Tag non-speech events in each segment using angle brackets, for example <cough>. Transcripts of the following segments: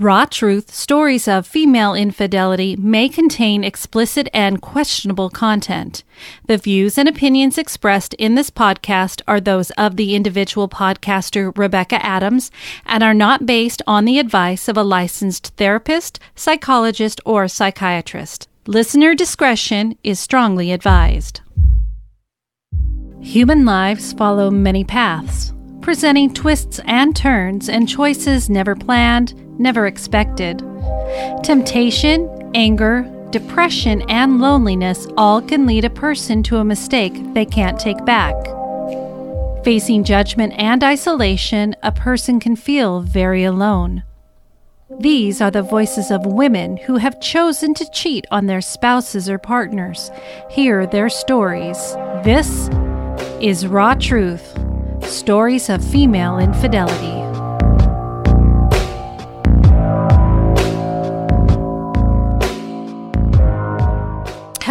Raw Truth Stories of Female Infidelity may contain explicit and questionable content. The views and opinions expressed in this podcast are those of the individual podcaster Rebecca Adams and are not based on the advice of a licensed therapist, psychologist, or psychiatrist. Listener discretion is strongly advised. Human lives follow many paths, presenting twists and turns and choices never planned never expected. Temptation, anger, depression, and loneliness all can lead a person to a mistake they can't take back. Facing judgment and isolation, a person can feel very alone. These are the voices of women who have chosen to cheat on their spouses or partners. Hear their stories. This is Raw Truth Stories of Female Infidelity.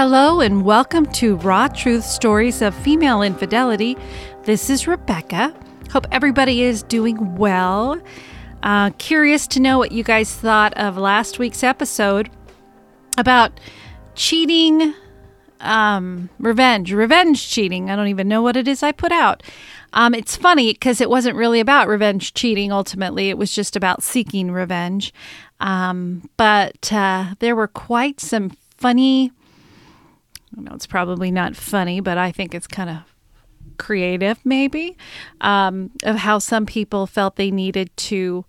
Hello, and welcome to Raw Truth Stories of Female Infidelity. This is Rebecca. Hope everybody is doing well. Uh, curious to know what you guys thought of last week's episode about cheating, um, revenge, revenge cheating. I don't even know what it is I put out. Um, it's funny because it wasn't really about revenge cheating ultimately, it was just about seeking revenge. Um, but uh, there were quite some funny I know it's probably not funny, but I think it's kind of creative, maybe, um, of how some people felt they needed to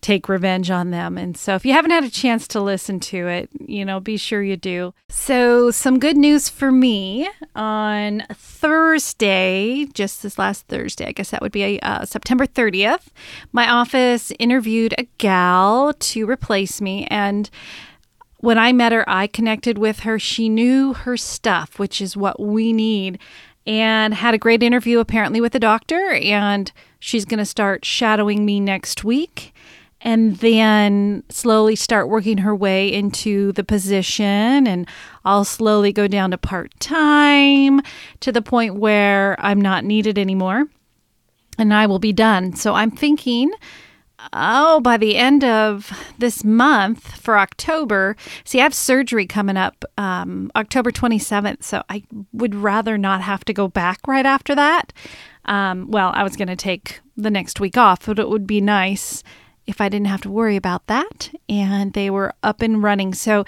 take revenge on them. And so, if you haven't had a chance to listen to it, you know, be sure you do. So, some good news for me on Thursday, just this last Thursday, I guess that would be uh, September 30th, my office interviewed a gal to replace me. And when I met her, I connected with her. She knew her stuff, which is what we need, and had a great interview apparently with the doctor. And she's going to start shadowing me next week and then slowly start working her way into the position. And I'll slowly go down to part time to the point where I'm not needed anymore and I will be done. So I'm thinking oh, by the end of this month for October, see, I have surgery coming up um, October 27th. So I would rather not have to go back right after that. Um, well, I was going to take the next week off, but it would be nice if I didn't have to worry about that. And they were up and running. So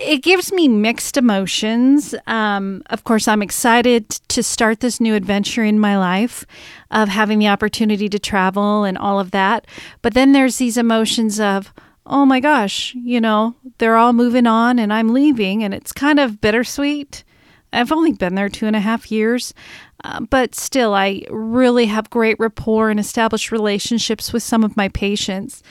it gives me mixed emotions. Um, of course, I'm excited to start this new adventure in my life of having the opportunity to travel and all of that. But then there's these emotions of, oh my gosh, you know, they're all moving on and I'm leaving, and it's kind of bittersweet. I've only been there two and a half years, uh, but still, I really have great rapport and established relationships with some of my patients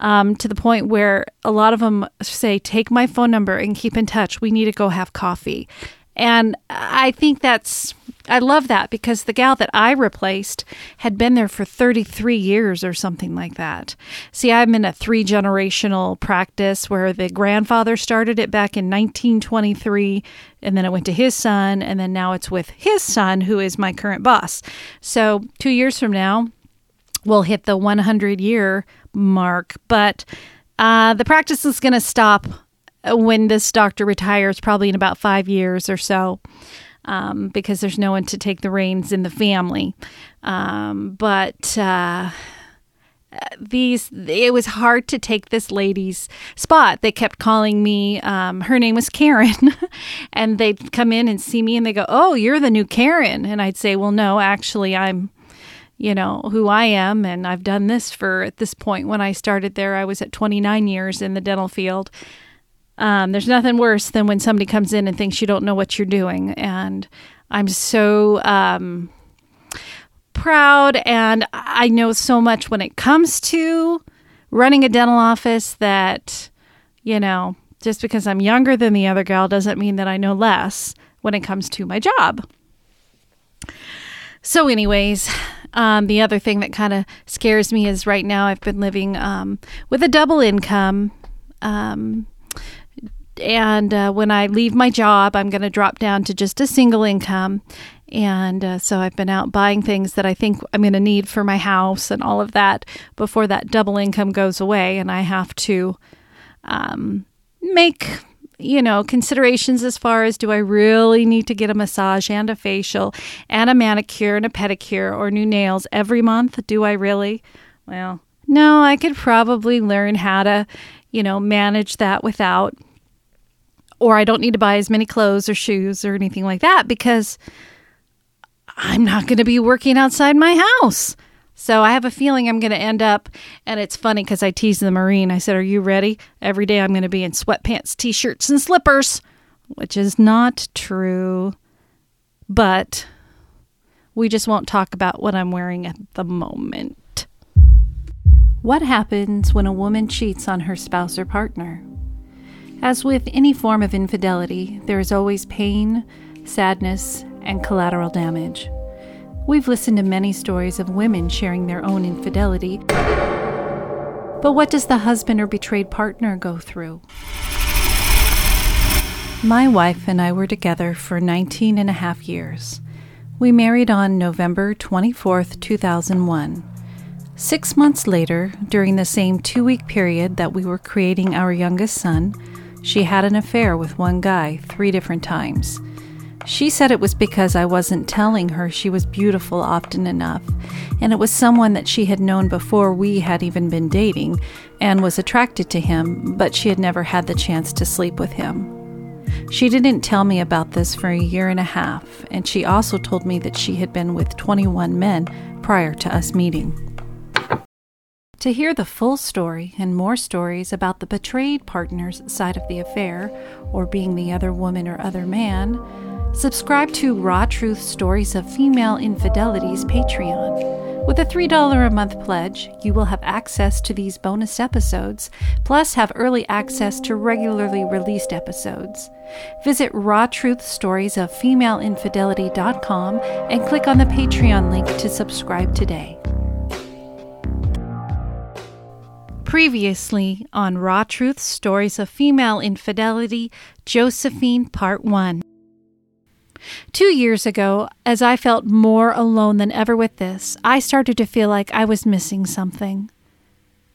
um, to the point where a lot of them say, Take my phone number and keep in touch. We need to go have coffee. And I think that's, I love that because the gal that I replaced had been there for 33 years or something like that. See, I'm in a three generational practice where the grandfather started it back in 1923, and then it went to his son, and then now it's with his son, who is my current boss. So, two years from now, we'll hit the 100 year mark. But uh, the practice is going to stop when this doctor retires, probably in about five years or so, um, because there's no one to take the reins in the family. Um, but uh, these, it was hard to take this lady's spot. They kept calling me. Um, her name was Karen, <laughs> and they'd come in and see me, and they go, "Oh, you're the new Karen," and I'd say, "Well, no, actually, I'm." You know, who I am. And I've done this for, at this point, when I started there, I was at 29 years in the dental field. Um, there's nothing worse than when somebody comes in and thinks you don't know what you're doing. And I'm so um, proud and I know so much when it comes to running a dental office that, you know, just because I'm younger than the other gal doesn't mean that I know less when it comes to my job. So, anyways, um, the other thing that kind of scares me is right now I've been living um, with a double income. Um, and uh, when I leave my job, I'm going to drop down to just a single income. And uh, so I've been out buying things that I think I'm going to need for my house and all of that before that double income goes away. And I have to um, make, you know, considerations as far as do I really need to get a massage and a facial and a manicure and a pedicure or new nails every month? Do I really? Well, no, I could probably learn how to, you know, manage that without. Or I don't need to buy as many clothes or shoes or anything like that because I'm not going to be working outside my house. So I have a feeling I'm going to end up, and it's funny because I teased the Marine. I said, Are you ready? Every day I'm going to be in sweatpants, t shirts, and slippers, which is not true. But we just won't talk about what I'm wearing at the moment. What happens when a woman cheats on her spouse or partner? As with any form of infidelity, there is always pain, sadness, and collateral damage. We've listened to many stories of women sharing their own infidelity. But what does the husband or betrayed partner go through? My wife and I were together for 19 and a half years. We married on November 24, 2001. Six months later, during the same two week period that we were creating our youngest son, she had an affair with one guy three different times. She said it was because I wasn't telling her she was beautiful often enough, and it was someone that she had known before we had even been dating and was attracted to him, but she had never had the chance to sleep with him. She didn't tell me about this for a year and a half, and she also told me that she had been with 21 men prior to us meeting. To hear the full story and more stories about the betrayed partner's side of the affair, or being the other woman or other man, Subscribe to Raw Truth Stories of Female Infidelities Patreon. With a $3 a month pledge, you will have access to these bonus episodes, plus have early access to regularly released episodes. Visit Raw Truth Stories of Female Infidelity.com and click on the Patreon link to subscribe today. Previously on Raw Truth Stories of Female Infidelity, Josephine Part 1. Two years ago, as I felt more alone than ever with this, I started to feel like I was missing something.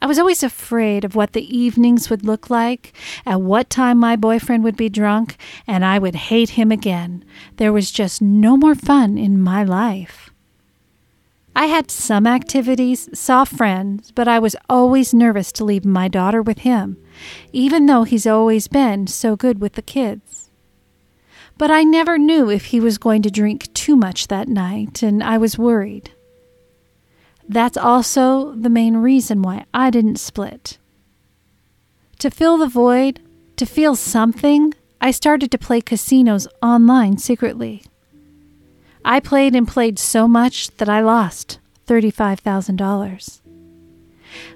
I was always afraid of what the evenings would look like, at what time my boyfriend would be drunk, and I would hate him again. There was just no more fun in my life. I had some activities, saw friends, but I was always nervous to leave my daughter with him, even though he's always been so good with the kids. But I never knew if he was going to drink too much that night, and I was worried. That's also the main reason why I didn't split. To fill the void, to feel something, I started to play casinos online secretly. I played and played so much that I lost $35,000.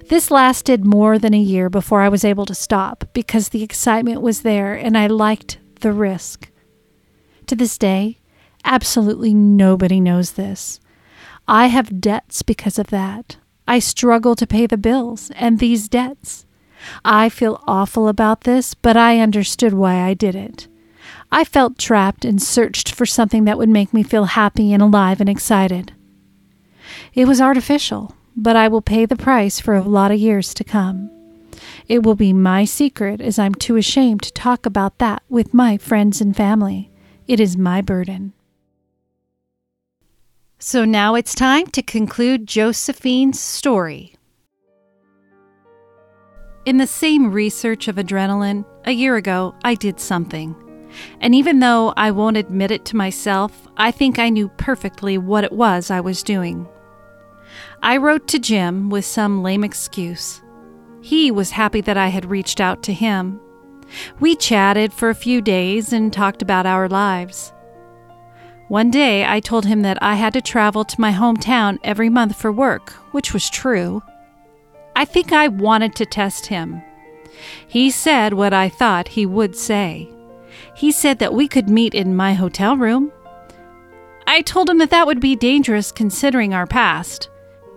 This lasted more than a year before I was able to stop because the excitement was there and I liked the risk. To this day, absolutely nobody knows this. I have debts because of that. I struggle to pay the bills and these debts. I feel awful about this, but I understood why I did it. I felt trapped and searched for something that would make me feel happy and alive and excited. It was artificial, but I will pay the price for a lot of years to come. It will be my secret as I'm too ashamed to talk about that with my friends and family. It is my burden. So now it's time to conclude Josephine's story. In the same research of adrenaline, a year ago, I did something. And even though I won't admit it to myself, I think I knew perfectly what it was I was doing. I wrote to Jim with some lame excuse. He was happy that I had reached out to him, we chatted for a few days and talked about our lives. One day I told him that I had to travel to my hometown every month for work, which was true. I think I wanted to test him. He said what I thought he would say. He said that we could meet in my hotel room. I told him that that would be dangerous considering our past.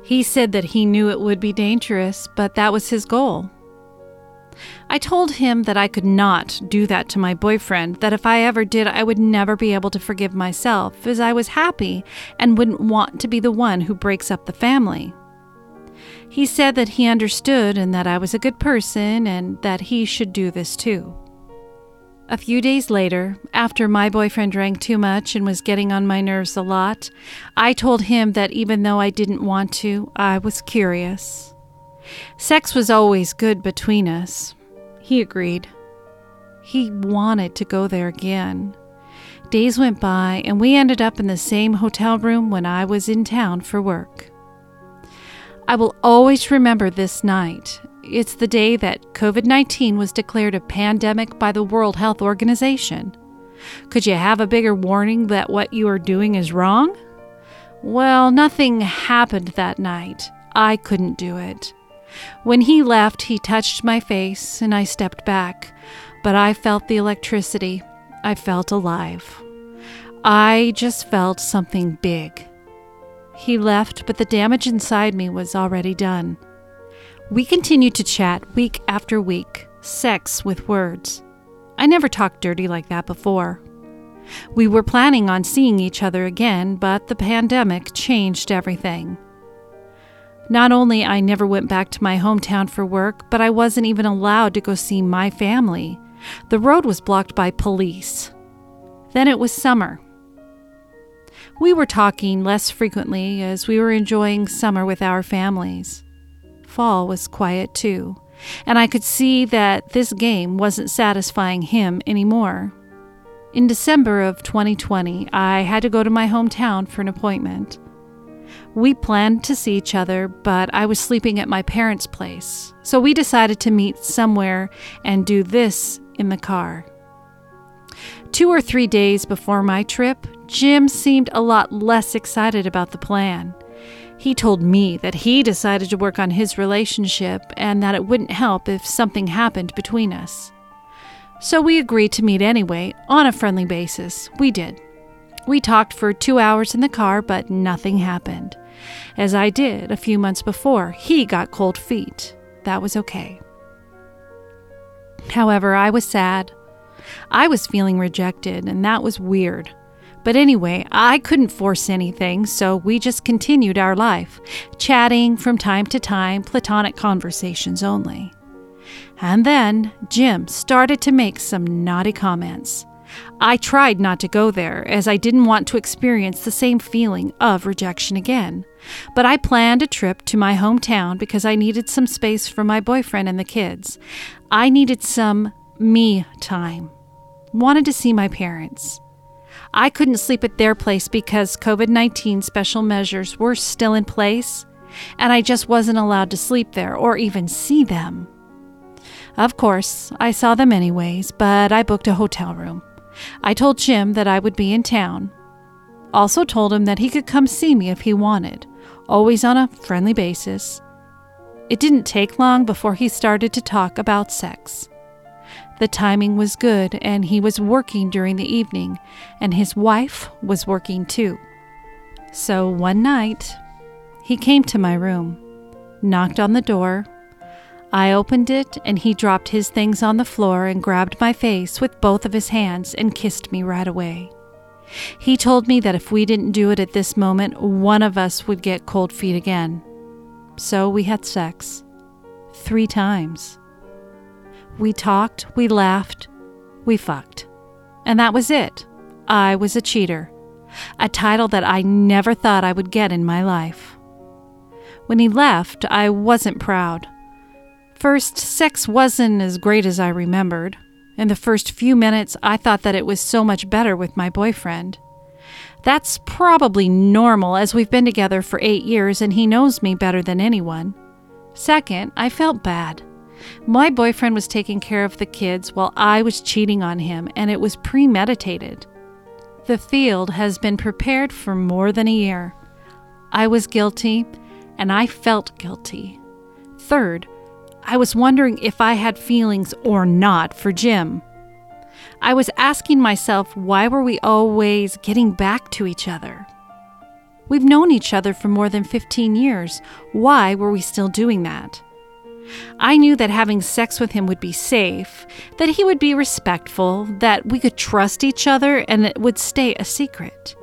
He said that he knew it would be dangerous, but that was his goal. I told him that I could not do that to my boyfriend, that if I ever did, I would never be able to forgive myself, as I was happy and wouldn't want to be the one who breaks up the family. He said that he understood and that I was a good person and that he should do this too. A few days later, after my boyfriend drank too much and was getting on my nerves a lot, I told him that even though I didn't want to, I was curious. Sex was always good between us. He agreed. He wanted to go there again. Days went by, and we ended up in the same hotel room when I was in town for work. I will always remember this night. It's the day that COVID 19 was declared a pandemic by the World Health Organization. Could you have a bigger warning that what you are doing is wrong? Well, nothing happened that night. I couldn't do it. When he left, he touched my face and I stepped back, but I felt the electricity. I felt alive. I just felt something big. He left, but the damage inside me was already done. We continued to chat week after week, sex with words. I never talked dirty like that before. We were planning on seeing each other again, but the pandemic changed everything. Not only I never went back to my hometown for work, but I wasn't even allowed to go see my family. The road was blocked by police. Then it was summer. We were talking less frequently as we were enjoying summer with our families. Fall was quiet too, and I could see that this game wasn't satisfying him anymore. In December of 2020, I had to go to my hometown for an appointment. We planned to see each other, but I was sleeping at my parents' place, so we decided to meet somewhere and do this in the car. Two or three days before my trip, Jim seemed a lot less excited about the plan. He told me that he decided to work on his relationship and that it wouldn't help if something happened between us. So we agreed to meet anyway, on a friendly basis. We did. We talked for two hours in the car, but nothing happened. As I did a few months before, he got cold feet. That was okay. However, I was sad. I was feeling rejected, and that was weird. But anyway, I couldn't force anything, so we just continued our life, chatting from time to time, platonic conversations only. And then Jim started to make some naughty comments. I tried not to go there, as I didn't want to experience the same feeling of rejection again. But I planned a trip to my hometown because I needed some space for my boyfriend and the kids. I needed some me time. Wanted to see my parents. I couldn't sleep at their place because COVID 19 special measures were still in place, and I just wasn't allowed to sleep there or even see them. Of course, I saw them anyways, but I booked a hotel room. I told Jim that I would be in town. Also told him that he could come see me if he wanted, always on a friendly basis. It didn't take long before he started to talk about sex. The timing was good, and he was working during the evening, and his wife was working too. So one night, he came to my room, knocked on the door. I opened it, and he dropped his things on the floor and grabbed my face with both of his hands and kissed me right away. He told me that if we didn't do it at this moment, one of us would get cold feet again. So we had sex. Three times. We talked, we laughed, we fucked. And that was it. I was a cheater. A title that I never thought I would get in my life. When he left, I wasn't proud. First, sex wasn't as great as I remembered. In the first few minutes, I thought that it was so much better with my boyfriend. That's probably normal as we've been together for eight years and he knows me better than anyone. Second, I felt bad. My boyfriend was taking care of the kids while I was cheating on him, and it was premeditated. The field has been prepared for more than a year. I was guilty, and I felt guilty. Third, I was wondering if I had feelings or not for Jim. I was asking myself why were we always getting back to each other? We've known each other for more than 15 years. Why were we still doing that? I knew that having sex with him would be safe, that he would be respectful, that we could trust each other, and it would stay a secret.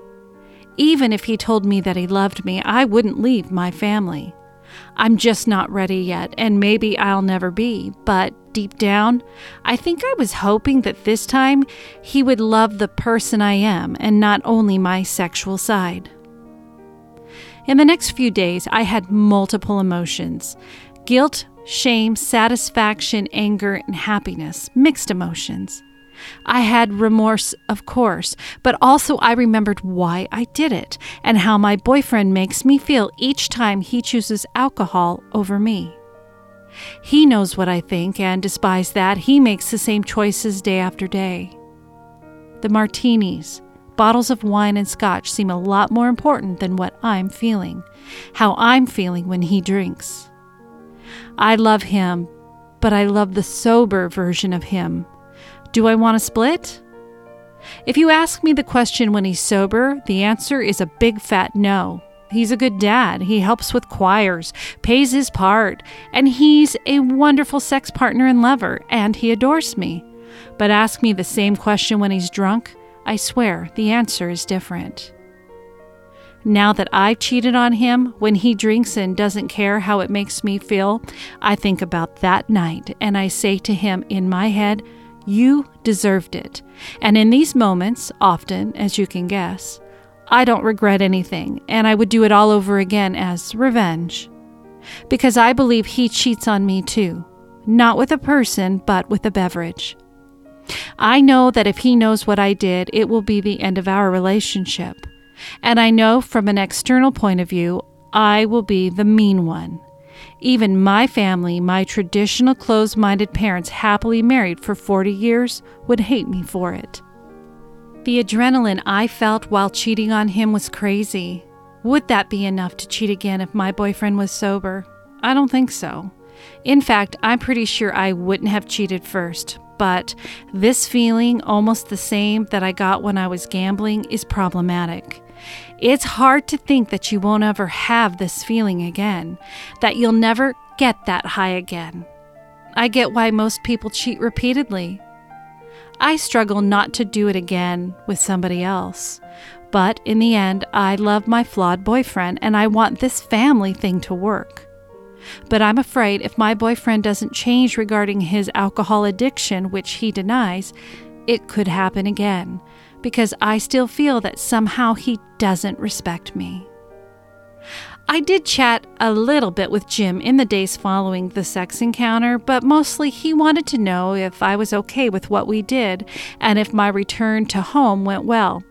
Even if he told me that he loved me, I wouldn't leave my family. I'm just not ready yet, and maybe I'll never be, but deep down, I think I was hoping that this time he would love the person I am and not only my sexual side. In the next few days, I had multiple emotions guilt, shame, satisfaction, anger, and happiness, mixed emotions. I had remorse, of course, but also I remembered why I did it and how my boyfriend makes me feel each time he chooses alcohol over me. He knows what I think, and despite that, he makes the same choices day after day. The martinis, bottles of wine, and scotch seem a lot more important than what I'm feeling, how I'm feeling when he drinks. I love him, but I love the sober version of him. Do I want to split? If you ask me the question when he's sober, the answer is a big fat no. He's a good dad. He helps with choirs, pays his part, and he's a wonderful sex partner and lover, and he adores me. But ask me the same question when he's drunk, I swear the answer is different. Now that I've cheated on him, when he drinks and doesn't care how it makes me feel, I think about that night and I say to him in my head, You deserved it. And in these moments, often, as you can guess, I don't regret anything, and I would do it all over again as revenge. Because I believe he cheats on me too, not with a person, but with a beverage. I know that if he knows what I did, it will be the end of our relationship. And I know from an external point of view, I will be the mean one. Even my family, my traditional closed minded parents, happily married for 40 years, would hate me for it. The adrenaline I felt while cheating on him was crazy. Would that be enough to cheat again if my boyfriend was sober? I don't think so. In fact, I'm pretty sure I wouldn't have cheated first, but this feeling, almost the same that I got when I was gambling, is problematic. It's hard to think that you won't ever have this feeling again, that you'll never get that high again. I get why most people cheat repeatedly. I struggle not to do it again with somebody else. But in the end, I love my flawed boyfriend and I want this family thing to work. But I'm afraid if my boyfriend doesn't change regarding his alcohol addiction, which he denies, it could happen again because I still feel that somehow he doesn't respect me. I did chat a little bit with Jim in the days following the sex encounter, but mostly he wanted to know if I was okay with what we did and if my return to home went well.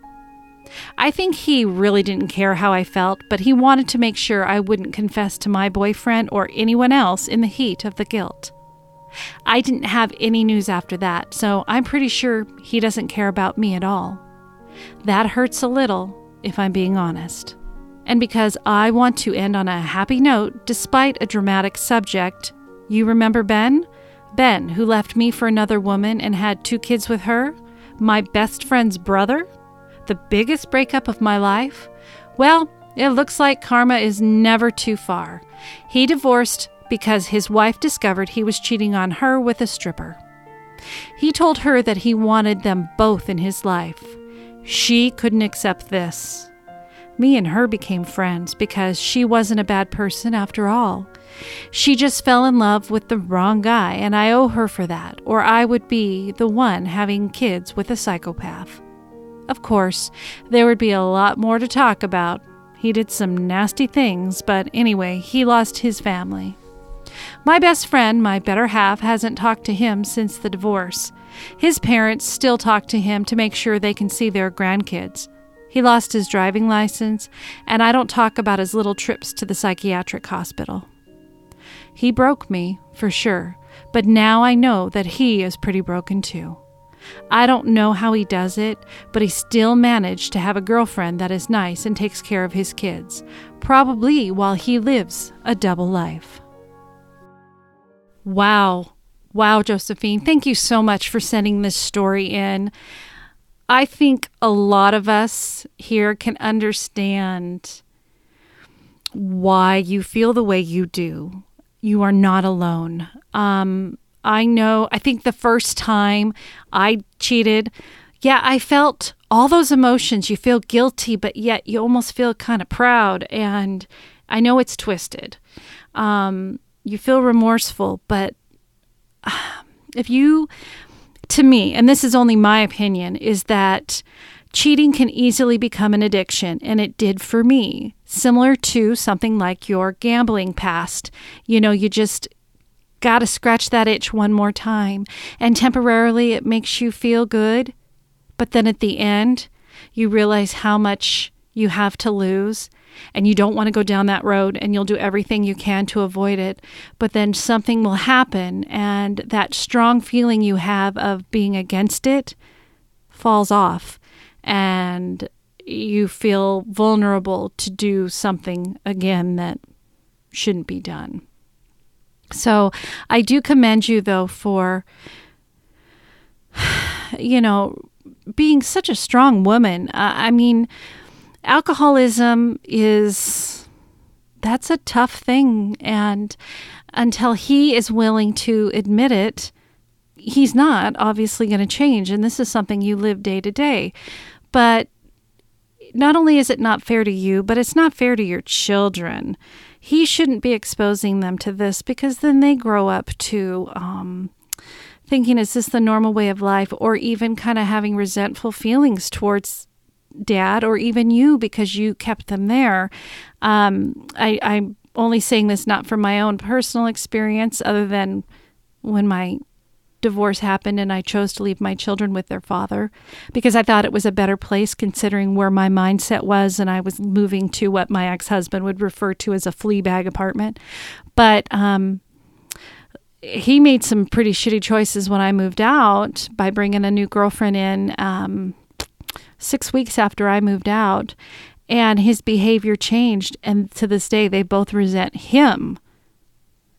I think he really didn't care how I felt, but he wanted to make sure I wouldn't confess to my boyfriend or anyone else in the heat of the guilt. I didn't have any news after that, so I'm pretty sure he doesn't care about me at all. That hurts a little, if I'm being honest. And because I want to end on a happy note despite a dramatic subject, you remember Ben? Ben, who left me for another woman and had two kids with her? My best friend's brother? The biggest breakup of my life? Well, it looks like karma is never too far. He divorced because his wife discovered he was cheating on her with a stripper. He told her that he wanted them both in his life. She couldn't accept this. Me and her became friends because she wasn't a bad person after all. She just fell in love with the wrong guy, and I owe her for that, or I would be the one having kids with a psychopath. Of course, there would be a lot more to talk about. He did some nasty things, but anyway, he lost his family. My best friend, my better half, hasn't talked to him since the divorce. His parents still talk to him to make sure they can see their grandkids. He lost his driving license, and I don't talk about his little trips to the psychiatric hospital. He broke me, for sure, but now I know that he is pretty broken too. I don't know how he does it, but he still managed to have a girlfriend that is nice and takes care of his kids, probably while he lives a double life. Wow. Wow, Josephine. Thank you so much for sending this story in. I think a lot of us here can understand why you feel the way you do. you are not alone. Um, I know, I think the first time I cheated, yeah, I felt all those emotions. You feel guilty, but yet you almost feel kind of proud. And I know it's twisted. Um, you feel remorseful, but um, if you, to me, and this is only my opinion, is that cheating can easily become an addiction, and it did for me, similar to something like your gambling past. You know, you just got to scratch that itch one more time, and temporarily it makes you feel good, but then at the end, you realize how much you have to lose. And you don't want to go down that road, and you'll do everything you can to avoid it. But then something will happen, and that strong feeling you have of being against it falls off and you feel vulnerable to do something again that shouldn't be done. So I do commend you, though, for, <sighs> you know, being such a strong woman. Uh, I mean, alcoholism is that's a tough thing and until he is willing to admit it he's not obviously going to change. And this is something you live day to day. But not only is it not fair to you, but it's not fair to your children. He shouldn't be exposing them to this because then they grow up to um, thinking, is this the normal way of life? Or even kind of having resentful feelings towards dad or even you because you kept them there. Um, I, I'm only saying this not from my own personal experience, other than when my divorce happened and I chose to leave my children with their father because I thought it was a better place considering where my mindset was and I was moving to what my ex-husband would refer to as a flea bag apartment. But um, he made some pretty shitty choices when I moved out by bringing a new girlfriend in um, six weeks after I moved out. And his behavior changed. And to this day, they both resent him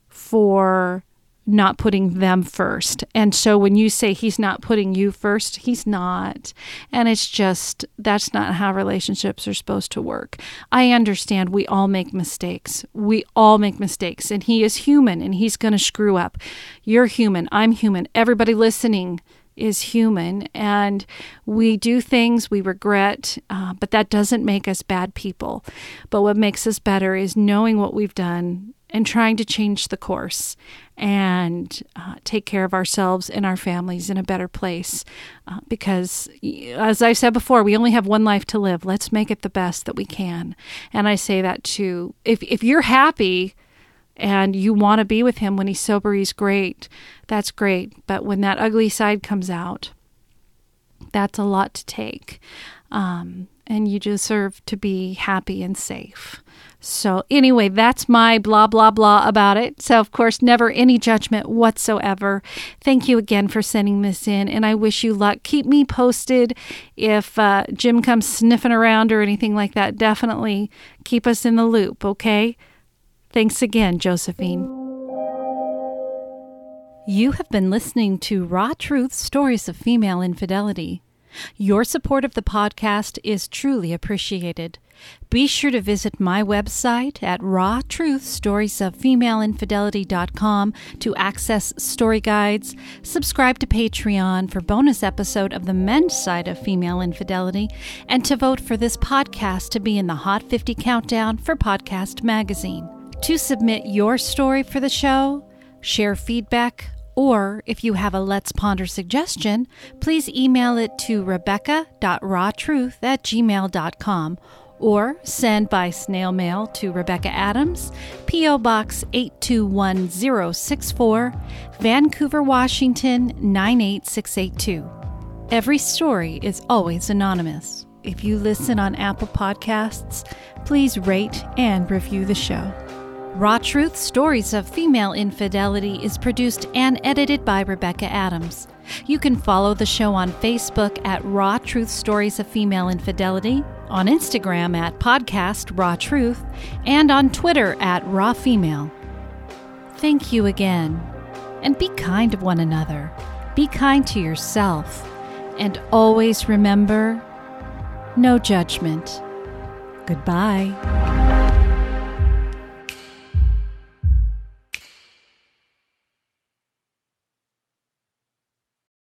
for not putting them first. And so when you say he's not putting you first, he's not. And it's just, that's not how relationships are supposed to work. I understand we all make mistakes. We all make mistakes. And he is human and he's going to screw up. You're human. I'm human. Everybody listening is human and we do things we regret, uh, but that doesn't make us bad people. But what makes us better is knowing what we've done and trying to change the course and uh, take care of ourselves and our families in a better place. Uh, because, as I said before, we only have one life to live. Let's make it the best that we can. And I say that too. If, if you're happy, and you want to be with him when he's sober, he's great. That's great. But when that ugly side comes out, that's a lot to take. Um, and you deserve to be happy and safe. So, anyway, that's my blah, blah, blah about it. So, of course, never any judgment whatsoever. Thank you again for sending this in, and I wish you luck. Keep me posted if uh, Jim comes sniffing around or anything like that. Definitely keep us in the loop, okay? Thanks again, Josephine. You have been listening to Raw Truth Stories of Female Infidelity. Your support of the podcast is truly appreciated. Be sure to visit my website at rawtruthstoriesoffemaleinfidelity.com to access story guides, subscribe to Patreon for bonus episode of the men's side of female infidelity, and to vote for this podcast to be in the Hot 50 countdown for Podcast Magazine. To submit your story for the show, share feedback, or if you have a Let's Ponder suggestion, please email it to rebecca.rawtruth at gmail.com or send by snail mail to Rebecca Adams, P.O. Box 821064, Vancouver, Washington 98682. Every story is always anonymous. If you listen on Apple Podcasts, please rate and review the show. Raw Truth Stories of Female Infidelity is produced and edited by Rebecca Adams. You can follow the show on Facebook at Raw Truth Stories of Female Infidelity, on Instagram at Podcast Raw Truth, and on Twitter at Raw Female. Thank you again. And be kind to one another. Be kind to yourself. And always remember no judgment. Goodbye.